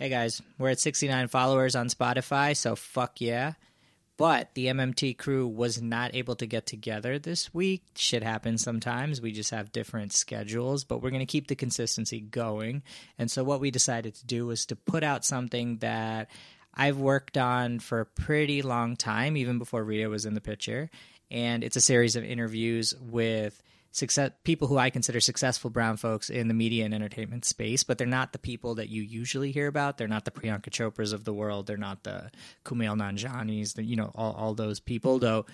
Hey guys, we're at 69 followers on Spotify, so fuck yeah. But the MMT crew was not able to get together this week. Shit happens sometimes. We just have different schedules, but we're going to keep the consistency going. And so, what we decided to do was to put out something that I've worked on for a pretty long time, even before Rita was in the picture. And it's a series of interviews with success people who I consider successful brown folks in the media and entertainment space, but they're not the people that you usually hear about. They're not the Priyanka Chopras of the world. They're not the Kumail Nanjianis, the, you know, all, all those people, though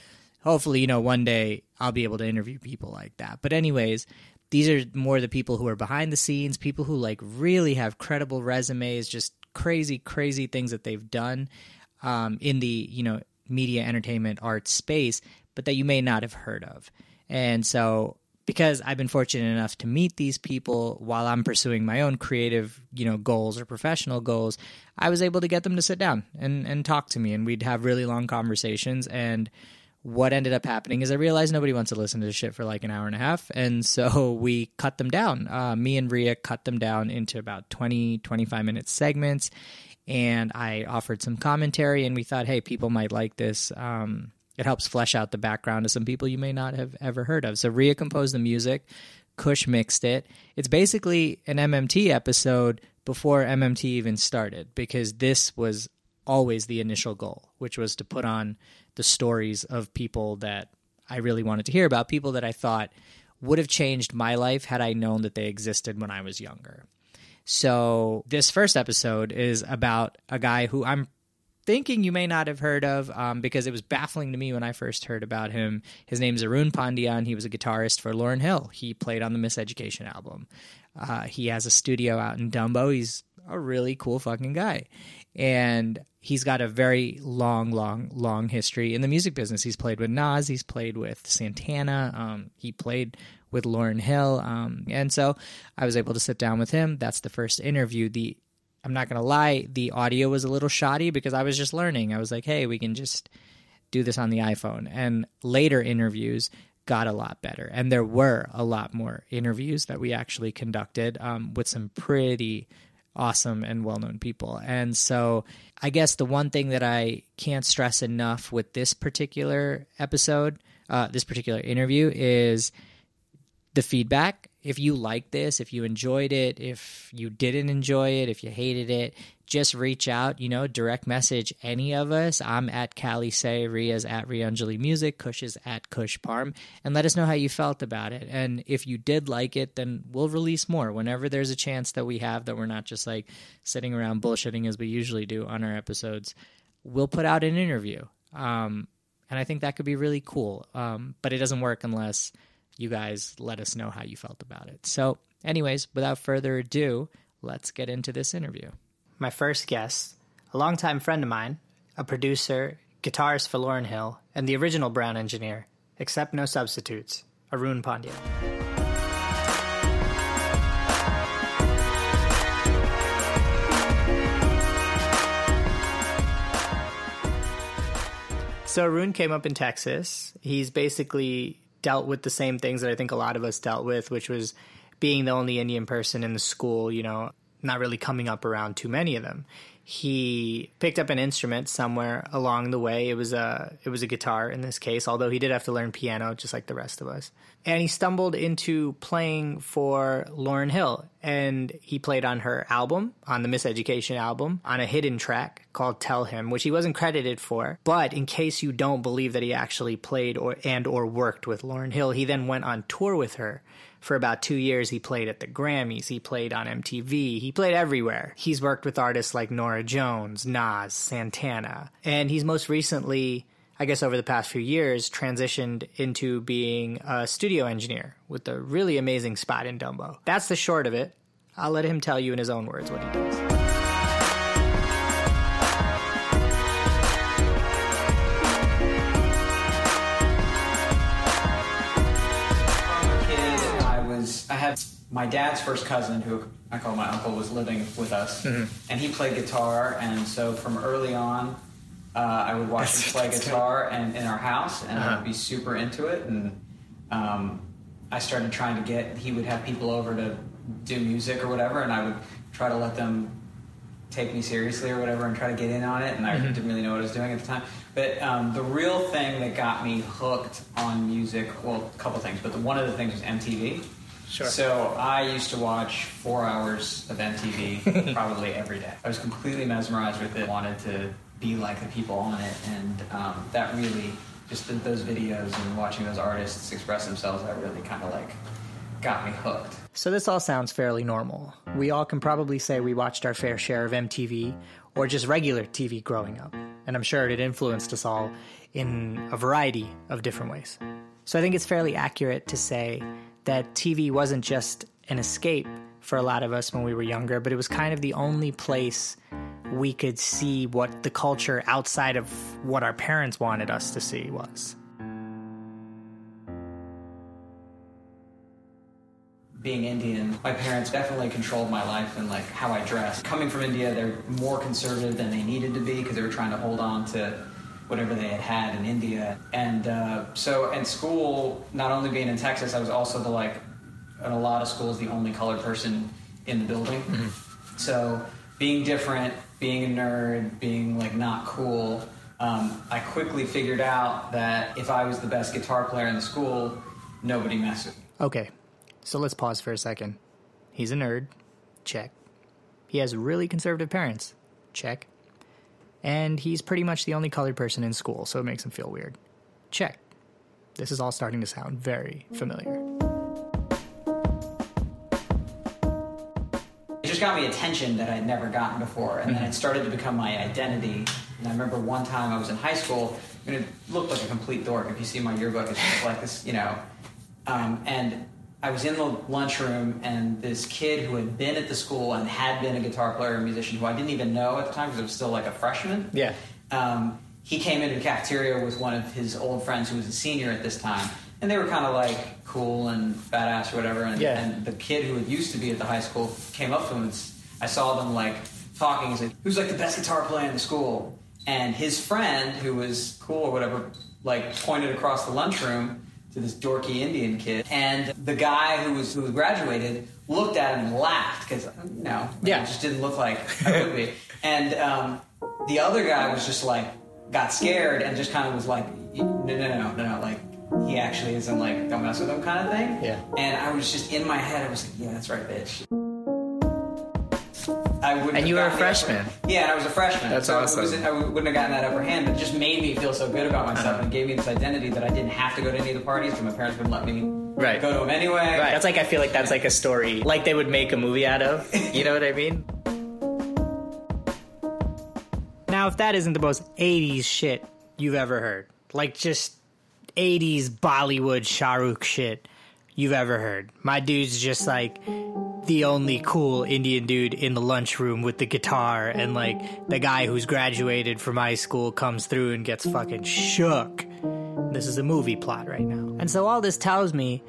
hopefully, you know, one day I'll be able to interview people like that. But anyways, these are more the people who are behind the scenes, people who like really have credible resumes, just crazy, crazy things that they've done um, in the, you know, media, entertainment, art space, but that you may not have heard of. And so because I've been fortunate enough to meet these people while I'm pursuing my own creative, you know, goals or professional goals, I was able to get them to sit down and, and talk to me and we'd have really long conversations and what ended up happening is I realized nobody wants to listen to this shit for like an hour and a half. And so we cut them down. Uh, me and Ria cut them down into about 20, 25 minute segments. And I offered some commentary and we thought, hey, people might like this. Um, it helps flesh out the background of some people you may not have ever heard of. So Ria composed the music, Kush mixed it. It's basically an MMT episode before MMT even started because this was always the initial goal, which was to put on the stories of people that I really wanted to hear about, people that I thought would have changed my life had I known that they existed when I was younger. So, this first episode is about a guy who I'm thinking you may not have heard of um, because it was baffling to me when I first heard about him. His name is Arun Pandian. He was a guitarist for Lauryn Hill. He played on the Miseducation album. Uh, he has a studio out in Dumbo. He's a really cool fucking guy. And he's got a very long, long, long history in the music business. He's played with Nas, he's played with Santana, um, he played with Lauryn Hill. Um, and so I was able to sit down with him. That's the first interview. The I'm not going to lie, the audio was a little shoddy because I was just learning. I was like, hey, we can just do this on the iPhone. And later interviews got a lot better. And there were a lot more interviews that we actually conducted um, with some pretty awesome and well known people. And so I guess the one thing that I can't stress enough with this particular episode, uh, this particular interview, is the feedback if you like this, if you enjoyed it, if you didn't enjoy it, if you hated it, just reach out, you know, direct message any of us. I'm at Cali Say, Ria's at Rianjali Music, Kush is at Kush Parm, and let us know how you felt about it. And if you did like it, then we'll release more whenever there's a chance that we have that we're not just like sitting around bullshitting as we usually do on our episodes. We'll put out an interview. Um, and I think that could be really cool. Um, but it doesn't work unless you guys let us know how you felt about it. So, anyways, without further ado, let's get into this interview. My first guest, a longtime friend of mine, a producer, guitarist for Lauryn Hill, and the original Brown engineer, except no substitutes, Arun Pandian. So Arun came up in Texas. He's basically dealt with the same things that I think a lot of us dealt with, which was being the only Indian person in the school, you know, not really coming up around too many of them. He picked up an instrument somewhere along the way. It was a it was a guitar in this case, although he did have to learn piano just like the rest of us. And he stumbled into playing for Lauryn Hill and he played on her album, on the Miseducation album, on a hidden track called Tell Him, which he wasn't credited for. But in case you don't believe that he actually played or and or worked with Lauryn Hill, he then went on tour with her for about two years, he played at the Grammys, he played on MTV, he played everywhere. He's worked with artists like Norah Jones, Nas, Santana, and he's most recently, I guess over the past few years, transitioned into being a studio engineer with a really amazing spot in Dumbo. That's the short of it. I'll let him tell you in his own words what he does. My dad's first cousin, who I call my uncle, was living with us, mm-hmm. and he played guitar. And so from early on, uh, I would watch him play guitar and in our house, and uh-huh. I would be super into it. And um, I started trying to get. He would have people over to do music or whatever, and I would try to let them take me seriously or whatever and try to get in on it, and I didn't really know what I was doing at the time. But um, the real thing that got me hooked on music, well, a couple things, but the, one of the things was MTV. Sure. So I used to watch four hours of MTV probably every day. I was completely mesmerized with it. Wanted to be like the people on it, and um, that really just th- those videos and watching those artists express themselves. That really kind of like got me hooked. So this all sounds fairly normal. We all can probably say we watched our fair share of MTV or just regular TV growing up. And I'm sure it influenced us all in a variety of different ways. So I think it's fairly accurate to say that TV wasn't just an escape for a lot of us when we were younger, but it was kind of the only place we could see what the culture outside of what our parents wanted us to see was. being Indian, my parents definitely controlled my life and like how I dressed. Coming from India, they're more conservative than they needed to be because they were trying to hold on to whatever they had had in India. And uh, so, in school, not only being in Texas, I was also the like, in a lot of schools, the only colored person in the building. So, being different, being a nerd, being like not cool. Um, I quickly figured out that if I was the best guitar player in the school, nobody messed with me. Okay, so let's pause for a second. He's a nerd. Check. He has really conservative parents. Check. And he's pretty much the only colored person in school, so it makes him feel weird. Check. This is all starting to sound very familiar. It just got me attention that I'd never gotten before, and then it started to become my identity. And I remember one time I was in high school, and it looked like a complete dork. If you see my yearbook, it's just like this, you know. Um, and I was in the lunchroom, and this kid who had been at the school and had been a guitar player and musician, who I didn't even know at the time because I was still like a freshman. Yeah. Um, he came into the cafeteria with one of his old friends who was a senior at this time, and they were kind of like cool and badass or whatever. And, Yeah. and the kid who had used to be at the high school came up to him and I saw them like talking. He's like, "Who's like the best guitar player in the school?" And his friend, who was cool or whatever, like pointed across the lunchroom to this dorky Indian kid, and the guy who was who was graduated looked at him and laughed because you know Yeah. it just didn't look like I would be. And um, the other guy was just like got scared and just kind of was like, no, no, no, no, no, like he actually isn't like don't mess with him kind of thing. Yeah. And I was just in my head, I was like, yeah, that's right, bitch. I wouldn't. And you were a the upper- freshman. Yeah, and I was a freshman. That's so awesome. Wasn't, I wouldn't have gotten that upper hand, but it just made me feel so good about myself Uh-huh. and gave me this identity that I didn't have to go to any of the parties because my parents wouldn't let me Right. go to them anyway. Right. That's like I feel like that's like a story like they would make a movie out of. You know what I mean? Now, if that isn't the most 80s shit you've ever heard, like just 80s Bollywood Shahrukh shit you've ever heard, my dude's just like the only cool Indian dude in the lunchroom with the guitar, and like the guy who's graduated from high school comes through and gets fucking shook. This is a movie plot right now. And so all this tells me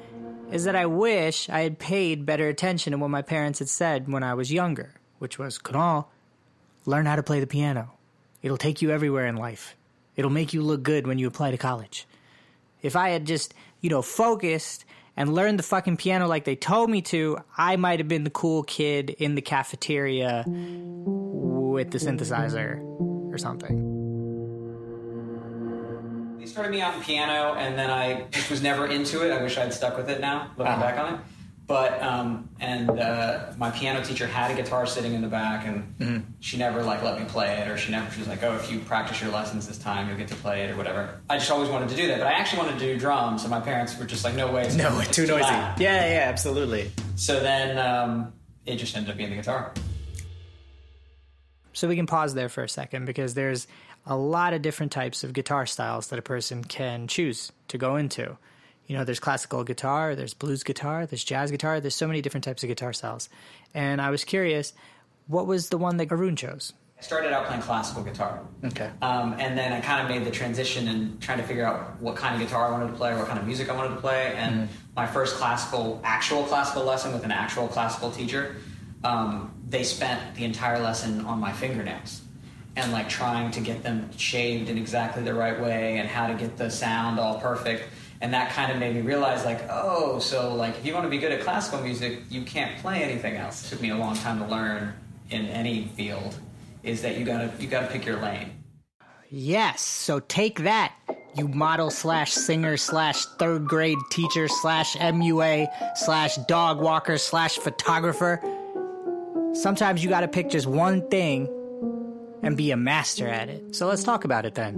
is that I wish I had paid better attention to what my parents had said when I was younger, which was, Kunal, learn how to play the piano. It'll take you everywhere in life. It'll make you look good when you apply to college. If I had just, you know, focused and learned the fucking piano like they told me to, I might have been the cool kid in the cafeteria with the synthesizer or something. They started me out in piano, and then I just was never into it. I wish I'd stuck with it now, looking Uh-huh. back on it. But um, and uh, my piano teacher had a guitar sitting in the back, and Mm-hmm. she never like let me play it, or she never she was like, "Oh, if you practice your lessons this time, you'll get to play it, or whatever." I just always wanted to do that, but I actually wanted to do drums, and my parents were just like, "No way, it's No, it's too noisy. loud." Yeah, yeah, absolutely. So then um, it just ended up being the guitar. So we can pause there for a second because there's a lot of different types of guitar styles that a person can choose to go into. You know, there's classical guitar, there's blues guitar, there's jazz guitar, there's so many different types of guitar styles. And I was curious, what was the one that Arun chose? I started out playing classical guitar. Okay. Um, and then I kind of made the transition and trying to figure out what kind of guitar I wanted to play, what kind of music I wanted to play. And my first classical, actual classical lesson with an actual classical teacher, um, they spent the entire lesson on my fingernails and like trying to get them shaved in exactly the right way and how to get the sound all perfect. And that kind of made me realize, like, oh, so like if you want to be good at classical music, you can't play anything else. It took me a long time to learn in any field. is that you gotta you gotta pick your lane. Yes. So take that, you model slash singer slash third grade teacher slash MUA slash dog walker slash photographer. Sometimes you gotta pick just one thing and be a master at it. So let's talk about it then.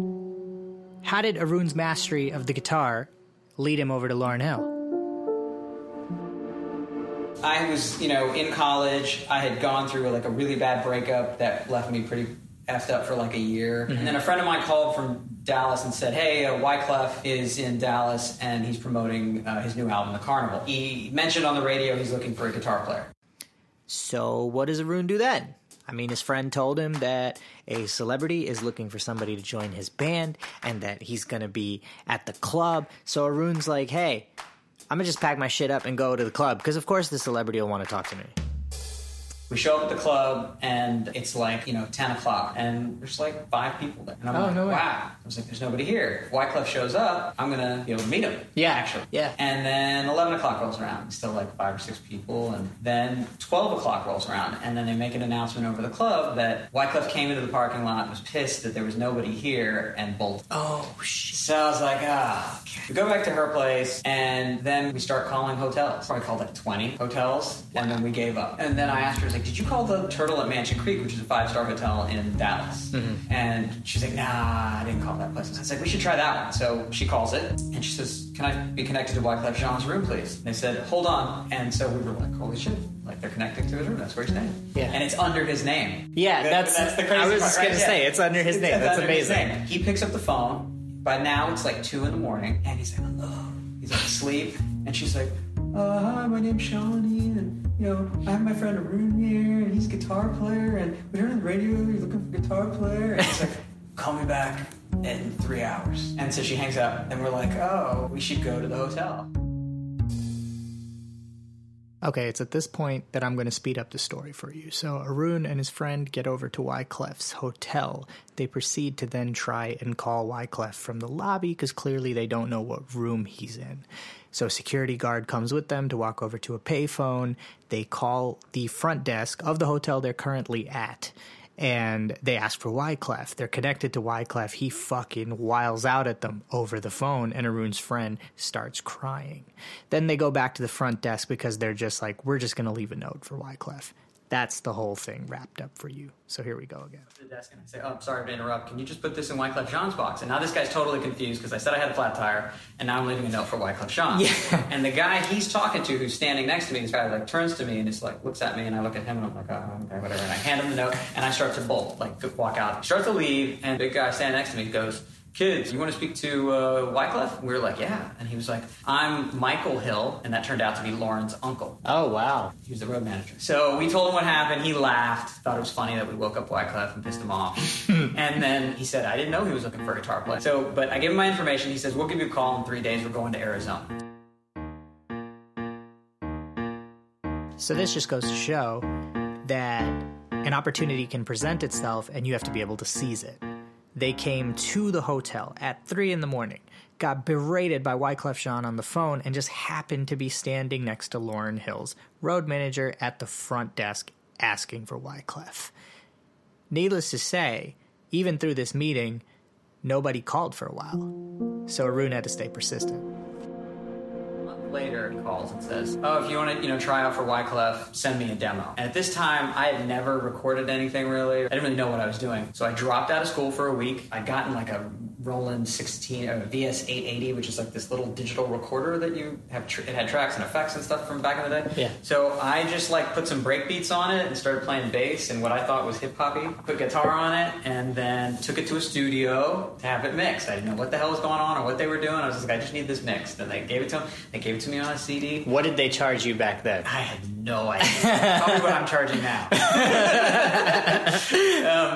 How did Arun's mastery of the guitar lead him over to Lauryn Hill? I was, you know, in college. I had gone through like a really bad breakup that left me pretty effed up for like a year. And then a friend of mine called from Dallas and said, "Hey, uh, Wyclef is in Dallas and he's promoting uh, his new album, The Carnival." He mentioned on the radio he's looking for a guitar player. So what does Arun do then? I mean, his friend told him that a celebrity is looking for somebody to join his band and that he's going to be at the club. So Arun's like, hey, I'm going to just pack my shit up and go to the club because, of course, the celebrity will want to talk to me. We show up at the club and it's like, you know, 10 o'clock and there's like five people there. And I'm Oh, like, no way. wow. I was like, there's nobody here. If Wyclef shows up, I'm going to be able to meet him. Yeah, Actually. yeah. And then 11 o'clock rolls around. Still like five or six people. And then 12 o'clock rolls around. And then they make an announcement over the club that Wyclef came into the parking lot, was pissed that there was nobody here, and bolted. Oh, shit. So I was like, ah. We go back to her place, and then we start calling hotels. Probably called like 20 hotels, and then we gave up. And then I asked her, like, did you call the Turtle at Mansion Creek, which is a five star hotel in Dallas? Mm-hmm. And she's like, nah, I didn't call that place. And I was like, we should try that one. So she calls it, and she says, can I be connected to Wyclef Jean's room, please? And they said, hold on. And so we were like, holy shit. Like they're connecting to his room. That's where he's staying. Yeah. And it's under his name. Yeah, That- that's, the crazy I was part, just right? going to Yeah. say, it's under his name. It's That's amazing. name. He picks up the phone. By now, it's like two in the morning, and he's like, "Hello." He's like asleep, and she's like, uh, "Hi, my name's Shawnee, and you know, I have my friend Arun here, and he's a guitar player, and we heard on the radio you're looking for a guitar player." And it's like, "Call me back in three hours." And so she hangs up, and we're like, "Oh, we should go to the hotel." Okay, it's at this point that I'm going to speed up the story for you. So Arun and his friend get over to Wyclef's hotel. They proceed to then try and call Wyclef from the lobby because clearly they don't know what room he's in. So a security guard comes with them to walk over to a payphone. They call the front desk of the hotel they're currently at. And they ask for Wyclef. They're connected to Wyclef. He fucking wiles out at them over the phone, and Arun's friend starts crying. Then they go back to the front desk because they're just like, we're just going to leave a note for Wyclef. That's the whole thing wrapped up for you. So here we go again. to the desk and I say, "Oh, I'm sorry to interrupt. Can you just put this in Wyclef Jean's box?" And now this guy's totally confused because I said I had a flat tire, and now I'm leaving a note for Wyclef Jean. Yeah. And the guy he's talking to, who's standing next to me, this guy like turns to me and just like looks at me, and I look at him and I'm like, "Oh, okay, whatever." And I hand him the note, and I start to bolt, like walk out. Start to leave, and the big guy standing next to me goes. Kids, you want to speak to uh, Wyclef? We were like, yeah. And he was like, I'm Michael Hill, and that turned out to be Lauryn's uncle. Oh, wow. He was the road manager. So we told him what happened. He laughed, thought it was funny that we woke up Wyclef and pissed him off. and then he said, I didn't know he was looking for a guitar player. So, but I gave him my information. He says, We'll give you a call in three days. We're going to Arizona. So this just goes to show that an opportunity can present itself and you have to be able to seize it. They came to the hotel at 3 in the morning, got berated by Wyclef Jean on the phone, and just happened to be standing next to Lauryn Hills, road manager at the front desk, asking for Wyclef. Needless to say, even through this meeting, nobody called for a while. So Arun had to stay persistent. Later, calls and says, "Oh, if you want to, you know, try out for Wyclef, send me a demo." And at this time, I had never recorded anything really. I didn't really know what I was doing, so I dropped out of school for a week. I'd gotten like a Roland 16 uh, or VS 880, which is like this little digital recorder that you have. Tr- it had tracks and effects and stuff from back in the day. Yeah. So I just like put some break beats on it and started playing bass and what I thought was hip hoppy. Put guitar on it and then took it to a studio to have it mixed. I didn't know what the hell was going on or what they were doing. I was just like, I just need this mixed. And they gave it to them. They gave it to me on a CD. What did they charge you back then? I had no idea. Probably what I'm charging now. um,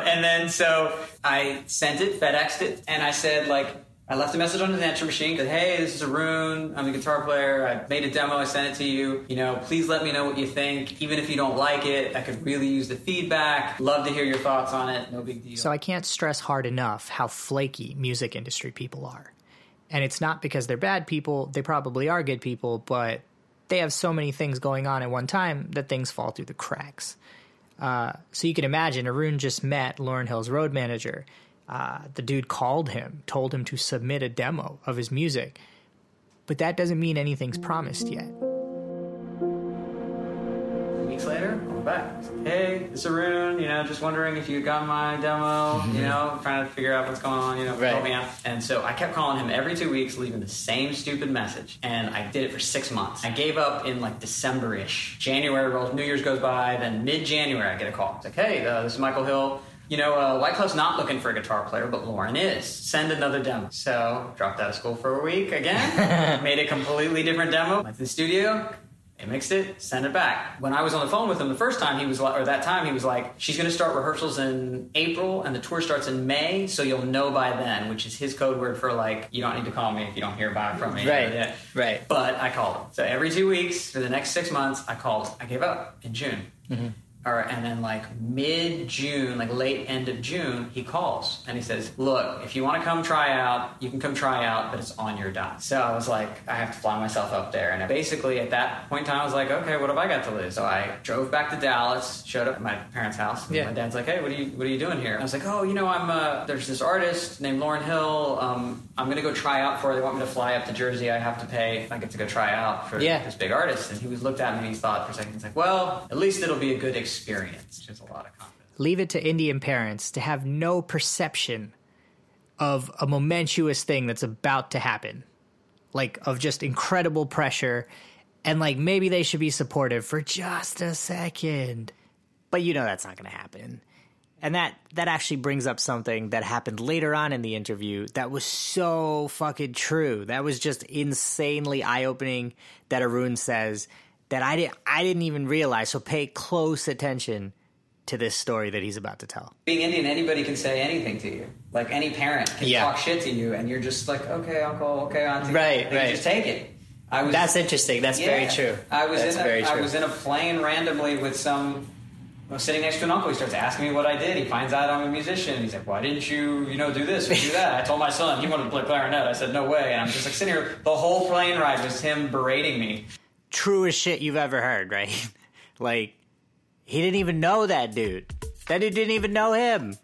and then so I sent it, FedExed it, and I said like. I left a message on the answer machine. Said, "Hey, this is Arun. I'm a guitar player. I made a demo. I sent it to you. You know, please let me know what you think. Even if you don't like it, I could really use the feedback. Love to hear your thoughts on it. No big deal." So I can't stress hard enough how flaky music industry people are. And it's not because they're bad people, they probably are good people, but they have so many things going on at one time that things fall through the cracks. Uh, so you can imagine Arun just met Lauryn Hill's road manager. Uh, the dude called him, told him to submit a demo of his music. But that doesn't mean anything's promised yet. Weeks later, Back. Hey, it's Arun. You know, just wondering if you got my demo. You know, trying to figure out what's going on. You know, Right. help me out. And so I kept calling him every two weeks, leaving the same stupid message. And I did it for six months. I gave up in like December-ish. January rolls, New Year's goes by. Then mid-January, I get a call. It's like, hey, uh, this is Michael Hill. You know, uh, Wyclef's not looking for a guitar player, but Lauryn is. Send another demo. So, dropped out of school for a week again. made a completely different demo. Went to the studio. They mixed it, sent it back. When I was on the phone with him the first time, he was like, or that time, he was like, she's going to start rehearsals in April and the tour starts in May, so you'll know by then, which is his code word for like, you don't need to call me if you don't hear back from me. Right, Yeah. right. But I called him. So every two weeks for the next six months, I called. I gave up in June. Mm-hmm. Or, and then like mid June, like late end of June, he calls and he says, "Look, if you want to come try out, you can come try out, but it's on your dime." So I was like, I have to fly myself up there, and basically at that point in time, I was like, okay, what have I got to lose? So I drove back to Dallas, showed up at my parents' house. and Yeah. My dad's like, hey, what are you what are you doing here? I was like, oh, you know, I'm uh, there's this artist named Lauryn Hill. Um, I'm gonna go try out for. her. They want me to fly up to Jersey. I have to pay. I get to go try out for Yeah. this big artist. And he was looked at me and he thought for a second, he's like, well, at least it'll be a good experience. Which is a lot of confidence. Leave it to Indian parents to have no perception of a momentous thing that's about to happen. Like, of just incredible pressure. And, like, maybe they should be supportive for just a second. But you know that's not going to happen. And that, that actually brings up something that happened later on in the interview that was so fucking true. That was just insanely eye opening that Arun says that I, didn't I didn't even realize. So pay close attention to this story that he's about to tell. Being Indian, anybody can say anything to you. Like any parent can Yeah. talk shit to you, and you're just like, okay, uncle, okay, auntie, Right, right. Just take it. I was. That's interesting. That's very true. I was That's in a, very I was in a plane randomly with some. I was sitting next to an uncle. He starts asking me what I did. He finds out I'm a musician. He's like, "Why didn't you, you know, do this or do that?" I told my son he wanted to play clarinet. I said, "No way!" And I'm just like sitting here. The whole plane ride was him berating me. Truest shit you've ever heard, right? like, he didn't even know that dude. That dude didn't even know him.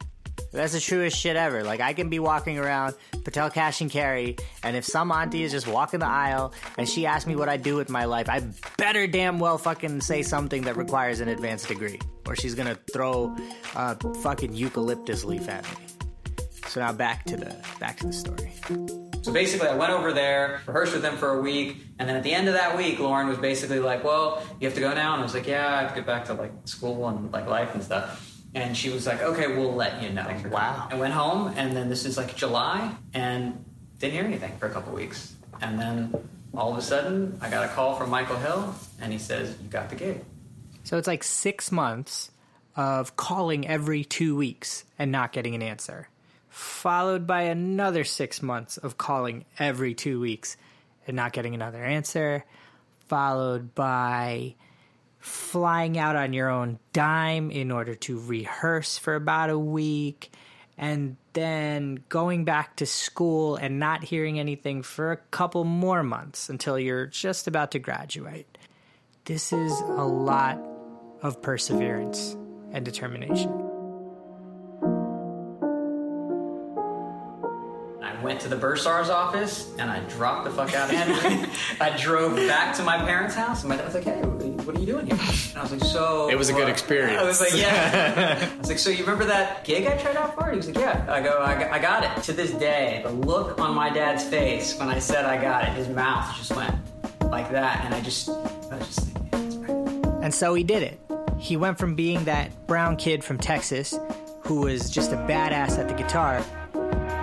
That's the truest shit ever. Like, I can be walking around Patel Cash and Carry, and if some auntie is just walking the aisle and she asks me what I do with my life, I better damn well fucking say something that requires an advanced degree, or she's gonna throw a fucking eucalyptus leaf at me. So now back to the back to the story. So basically, I went over there, rehearsed with them for a week, and then at the end of that week, Lauryn was basically like, "Well, you have to go now," and I was like, "Yeah, I have to get back to like school and like life and stuff." And she was like, "Okay, we'll let you know." Wow. I went home, and then this is like July, and didn't hear anything for a couple weeks, and then all of a sudden, I got a call from Michael Hill, and he says, "You got the gig." So it's like six months of calling every two weeks and not getting an answer, followed by another six months of calling every two weeks and not getting another answer, followed by flying out on your own dime in order to rehearse for about a week, and then going back to school and not hearing anything for a couple more months until you're just about to graduate. This is a lot of perseverance and determination. Went to the bursar's office and I dropped the fuck out of him. I drove back to my parents' house and my dad was like, "Hey, what are you doing here?" And I was like, "So." It was a good uh, experience. I was like, "Yeah." I was like, "So you remember that gig I tried out for?" He was like, "Yeah." I go, I got, "I got it." To this day, the look on my dad's face when I said I got it, his mouth just went like that, and I just, I was just like, yeah, that's right. And so he did it. He went from being that brown kid from Texas who was just a badass at the guitar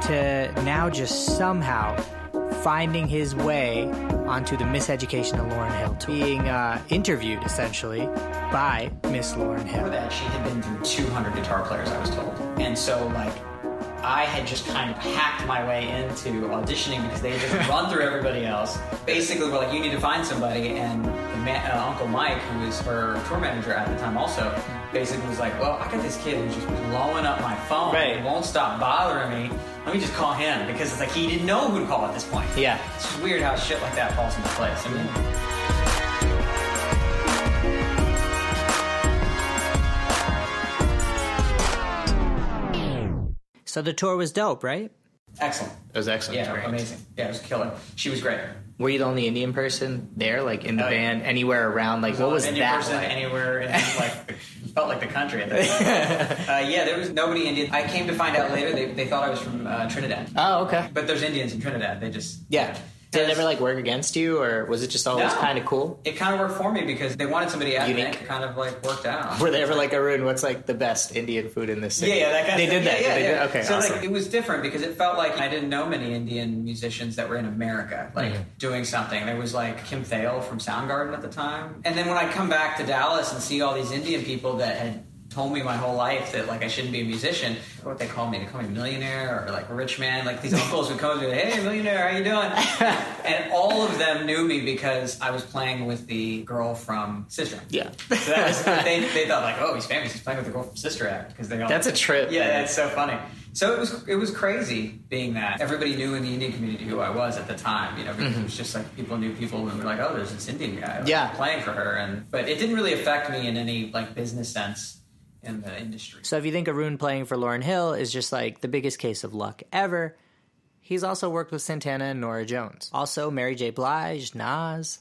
to now just somehow finding his way onto the Miseducation of Lauryn Hill tour. Being uh, interviewed, essentially, by Miss Lauryn Hill. that, she had been through 200 guitar players, I was told. And so, like, I had just kind of hacked my way into auditioning because they had just run through everybody else. Basically, we're like, you need to find somebody. And the man, uh, Uncle Mike, who was her tour manager at the time, also basically was like, well, I got this kid who's just blowing up my phone. Right. It won't stop bothering me. Let me just call him because it's like he didn't know who to call at this point. Yeah. It's weird how shit like that falls into place. I mean. So the tour was dope, right? Excellent. It was excellent. Yeah, amazing. Yeah, it was killer. She was great. Were you the only Indian person there, like in the oh, band, yeah. anywhere around? Like, what was Indian that? Person like? anywhere, like felt like the country at the time. uh, yeah, there was nobody Indian. I came to find out later they, they thought I was from uh, Trinidad, Oh, okay. but there's Indians in Trinidad. They just Yeah. Did it ever like work against you, or was it just always No. kind of cool? It kind of worked for me because they wanted somebody ethnic. Unique. It kind of like worked out. Were they ever like, Arun, what's like the best Indian food in this city? Yeah, yeah, that kind They of did that. Yeah, They yeah, did- yeah. Okay, so awesome. like it was different because it felt like I didn't know many Indian musicians that were in America, like Mm-hmm. doing something. There was like Kim Thayil from Soundgarden at the time, and then when I come back to Dallas and see all these Indian people that had told me my whole life that like I shouldn't be a musician. What they call me? They call me millionaire or like a rich man. Like these uncles would come to me, hey millionaire, how you doing? and all of them knew me because I was playing with the girl from Sister. Act. Yeah. So that was, they, they thought like, oh, he's famous. He's playing with the girl from Sister Act because they all That's a trip, Yeah, man. that's so funny. So it was it was crazy being that everybody knew in the Indian community who I was at the time. You know, because mm-hmm. it was just like people knew people and were like, oh, there's this Indian guy like, Yeah. playing for her, and but it didn't really affect me in any like business sense in the industry. So if you think Arun playing for Lauryn Hill is just like the biggest case of luck ever, he's also worked with Santana and Norah Jones. Also Mary J. Blige, Nas.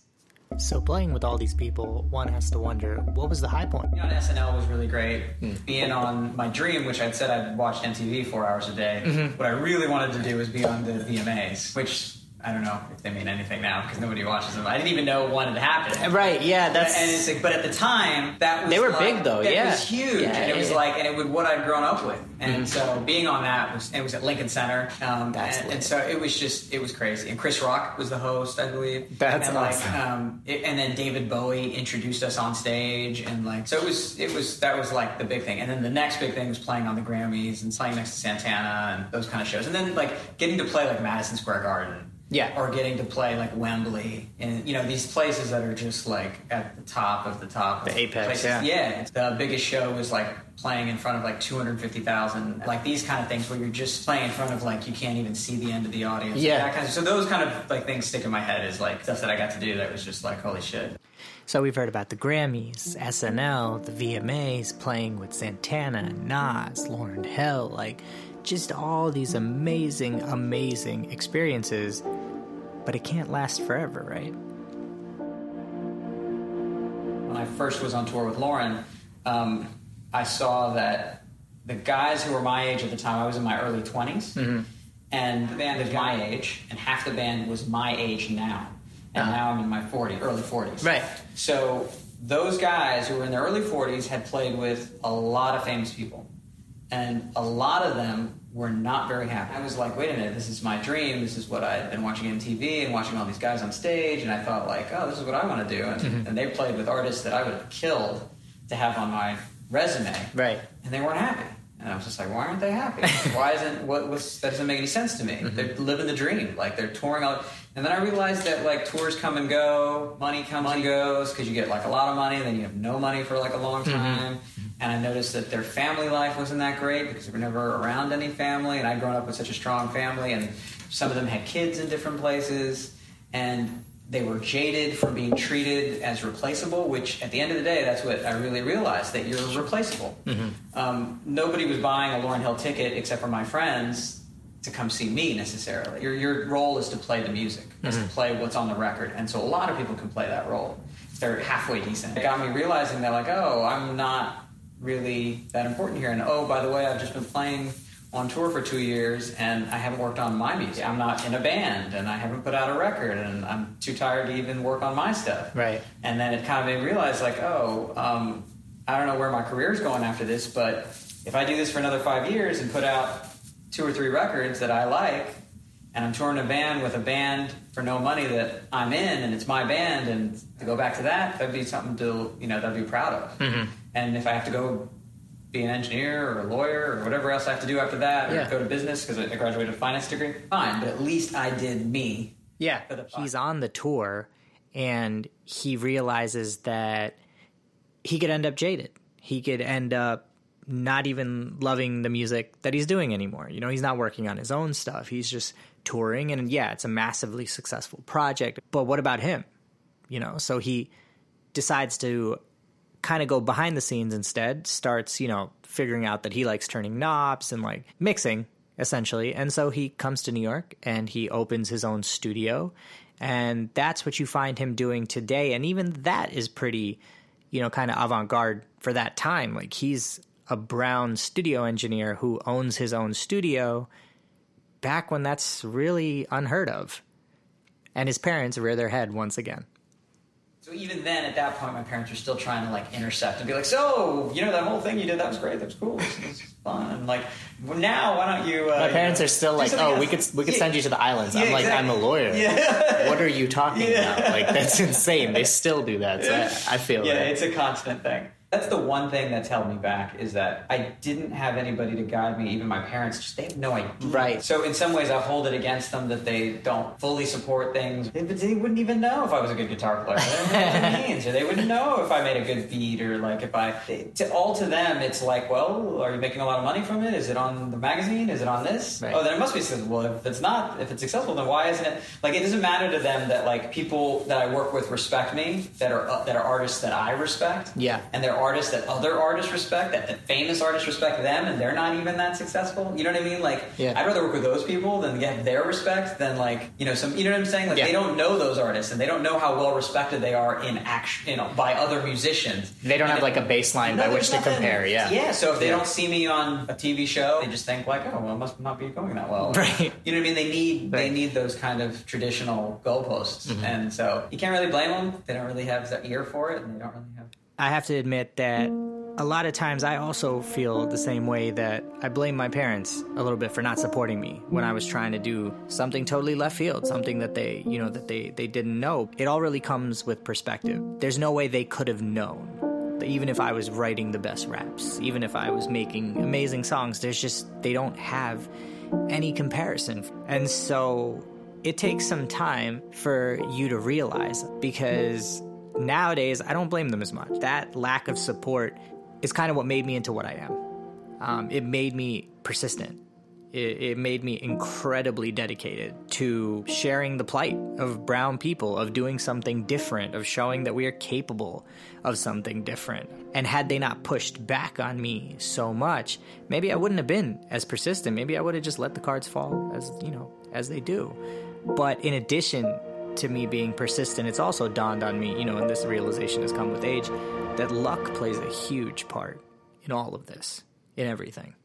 So playing with all these people, one has to wonder what was the high point? Being on SNL was really great. Hmm. Being on my dream, which I'd said I'd watched MTV four hours a day, mm-hmm. what I really wanted to do was be on the VMAs, which I don't know if they mean anything now because nobody watches them. I didn't even know wanted had happened. Right, yeah, that's and it's like, but at the time, that was They were like- big, though, yeah. It yeah. was huge, Yeah, and it was yeah. like, and it was what I'd grown up with, and so being on that was, it was at Lincoln Center, um, That's and, and so it was just, it was crazy. And Chris Rock was the host, I believe. That's and awesome. Like, um, it, and then David Bowie introduced us on stage, and like, so it was, it was that was like the big thing. And then the next big thing was playing on the Grammys and playing next to Santana and those kind of shows, and then like getting to play like Madison Square Garden Yeah. or getting to play like Wembley and you know these places that are just like at the top of the top of The apex, places. yeah. yeah the biggest show was like playing in front of like 250,000 like these kind of things where you're just playing in front of like you can't even see the end of the audience Yeah. that kind of, so those kind of like things stick in my head is like stuff that I got to do that was just like holy shit So we've heard about the Grammys, SNL, the VMAs, playing with Santana, Nas, Lauryn Hill, like just all these amazing, amazing experiences. But it can't last forever, right? when I first was on tour with Lauryn, um, I saw that the guys who were my age at the time, I was in my early 20s, and the band is my age, and half the band was my age now. And Uh-huh. now I'm in my 40s, early 40s. Right. So those guys who were in their early 40s had played with a lot of famous people. And a lot of them were not very happy. I was like, wait a minute, this is my dream. This is what I've been watching MTV and watching all these guys on stage. And I thought, like, oh, this is what I want to do. And, mm-hmm. and they played with artists that I would have killed to have on my resume. Right. And they weren't happy. And I was just like, why aren't they happy? why isn't what was that doesn't make any sense to me? Mm-hmm. They're living the dream. Like they're touring all and then I realized that like tours come and go, money comes and goes because you get like a lot of money, and then you have no money for like a long mm-hmm. time. And I noticed that their family life wasn't that great because they were never around any family. And I'd grown up with such a strong family, and some of them had kids in different places, and they were jaded from being treated as replaceable. Which, at the end of the day, that's what I really realized that you're replaceable. Um, nobody was buying a Lauryn Hill ticket except for my friends to come see me necessarily. Your, your role is to play the music, is to play what's on the record. And so a lot of people can play that role. They're halfway decent. It got me realizing that, like, oh, I'm not really that important here. And oh, by the way, I've just been playing on tour for two years and I haven't worked on my music. I'm not in a band and I haven't put out a record and I'm too tired to even work on my stuff. Right. And then it kind of made me realize, like, oh, um, I don't know where my career is going after this, but if I do this for another five years and put out two or three records that I like, and I'm touring a band with a band for no money that I'm in, and it's my band, and to go back to that, that'd be something to you know that I'd be proud of. And if I have to go be an engineer or a lawyer or whatever else I have to do after that, or Yeah. go to business because I graduated a finance degree, fine. But at least I did me. Yeah. He's on the tour and he realizes that he could end up jaded. He could end up not even loving the music that he's doing anymore. You know, he's not working on his own stuff. He's just touring and yeah, it's a massively successful project. But what about him? You know, so he decides to kind of go behind the scenes instead, starts, you know, figuring out that he likes turning knobs and like mixing essentially. And so he comes to New York and he opens his own studio. And that's what you find him doing today. And even that is pretty, you know, kind of avant garde for that time. Like he's a Brown studio engineer who owns his own studio back when that's really unheard of. And his parents rear their head once again. So even then, at that point, my parents were still trying to like intercept and be like, "So, you know, that whole thing you did, that was great, that was cool, it was fun." And like, well, now why don't you? Uh, My parents you know, are still like, "Oh, we could we could Yeah. send you to the islands." Yeah, I'm like, exactly. "I'm a lawyer. Yeah. What are you talking about? Like that's insane. They still do that. So I, I feel Yeah, it's a constant thing. That's the one thing that's held me back is that I didn't have anybody to guide me. Even my parents, just they have no idea. Right. So in some ways, I hold it against them that they don't fully support things. They, they wouldn't even know if I was a good guitar player. They know what it means, or they wouldn't know if I made a good beat, or like if I. To, all to them, it's like, well, are you making a lot of money from it? Is it on the magazine? Is it on this? Right. Oh, then it must be successful. Well, if it's not, if it's successful, then why isn't it? Like, it doesn't matter to them that like people that I work with respect me, that are uh, that are artists that I respect, Yeah. and they're artists that other artists respect, that the famous artists respect them, and they're not even that successful. You know what I mean? Like, Yeah. I'd rather work with those people than get their respect than like you know some. You know what I'm saying? Like, Yeah. they don't know those artists, and they don't know how well respected they are in action, you know, by other musicians. They don't And have like a baseline by which there's to compare. Yeah. Yeah. So if they Yeah. don't see me on a TV show, they just think like, oh, well, it must not be going that well. Right. You know what I mean? They need they Right. Mm-hmm. need those kind of traditional goalposts, and so you can't really blame them. They don't really have the ear for it, and they don't really have. I have to admit that a lot of times I also feel the same way that I blame my parents a little bit for not supporting me when I was trying to do something totally left field, something that they, you know, that they they didn't know. It all really comes with perspective. There's no way they could have known. Even if I was writing the best raps, even if I was making amazing songs, there's just they don't have any comparison. And so it takes some time for you to realize because nowadays I don't blame them as much. That lack of support is kind of what made me into what I am. Um, it made me persistent. It, it made me incredibly dedicated to sharing the plight of brown people, of doing something different, of showing that we are capable of something different. And had they not pushed back on me so much, maybe I wouldn't have been as persistent. Maybe I would have just let the cards fall as, you know, as they do. But in addition to me being persistent, it's also dawned on me, you know, and this realization has come with age, that luck plays a huge part in all of this, in everything.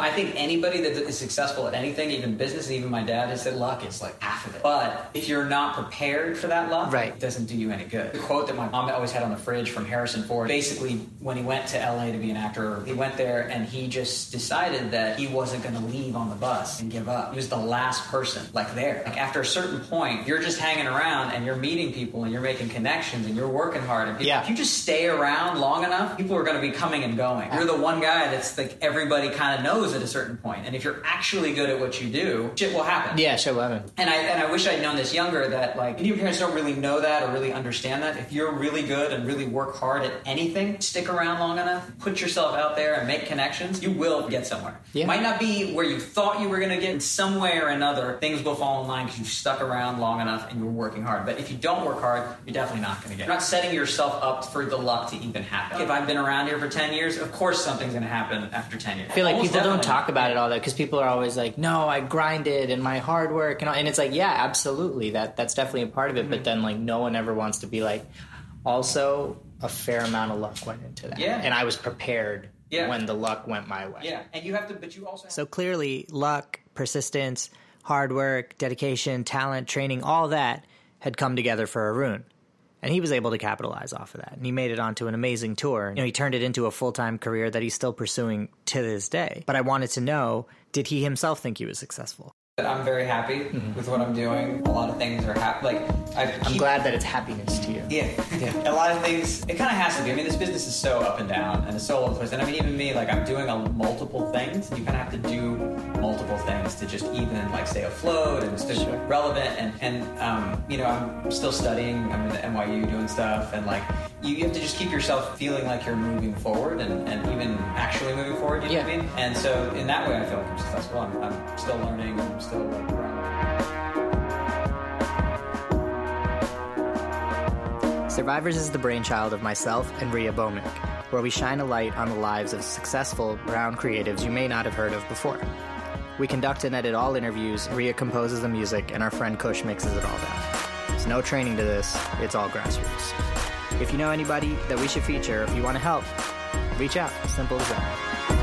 I think anybody that is successful at anything, even business, even my dad has said luck is like half of it. But if you're not prepared for that luck, Right. it doesn't do you any good. The quote that my mom always had on the fridge from Harrison Ford, basically when he went to LA to be an actor, he went there and he just decided that he wasn't going to leave on the bus and give up. He was the last person, like there. Like after a certain point, you're just hanging around and you're meeting people and you're making connections and you're working hard. And people, Yeah. if you just stay around long enough, people are going to be coming and going. You're the one guy that's like everybody kind of knows at a certain point. And if you're actually good at what you do, shit will happen. Yeah, show lemon. And I and I wish I'd known this younger that like Indian parents don't really know that or really understand that. If you're really good and really work hard at anything, stick around long enough, put yourself out there and make connections, you will get somewhere. Yeah. Might not be where you thought you were going to get in some way or another. Things will fall in line because you've stuck around long enough and you're working hard. But if you don't work hard, you're definitely not going to get. You're not setting yourself up for the luck to even happen. If I've been around here for ten years, of course something's going to happen after ten years. I feel like Almost people don't definitely. talk about it all that because people are always like, "No, I grinded and my hard work," and all, and it's like, yeah, absolutely, that that's definitely a part of it. Mm-hmm. But then like, no one ever wants to be like, also a fair amount of luck went into that, Yeah. and I was prepared Yeah. when the luck went my way. Yeah, and you have to, but you also. Have So clearly, luck, persistence, hard work, dedication, talent, training, all that had come together for Arun. And he was able to capitalize off of that. And he made it onto an amazing tour. You know, he turned it into a full time career that he's still pursuing to this day. But I wanted to know did he himself think he was successful? I'm very happy mm-hmm. with what I'm doing. A lot of things are happening. Like I I'm glad that it's happiness to you. Yeah, yeah. a lot of things. It kind of has to be. I mean, this business is so up and down, and it's so all over the place. And I mean, even me, like I'm doing a, multiple things. and You kind of have to do multiple things to just even like stay afloat and stay Sure. relevant. And and um, you know, I'm still studying. I'm at NYU doing stuff, and like you, you have to just keep yourself feeling like you're moving forward and, and even actually moving forward. You know what I mean? And so in that way, I feel like I'm successful. I'm, I'm still learning. I'm still like growing. Survivors is the brainchild of myself and Ria Bowmick. where we shine a light on the lives of successful brown creatives you may not have heard of before. We conduct and edit all interviews, Ria composes the music, and our friend Kush mixes it all down. There's no training to this, it's all grassroots. If you know anybody that we should feature, if you want to help, reach out. Simple as that.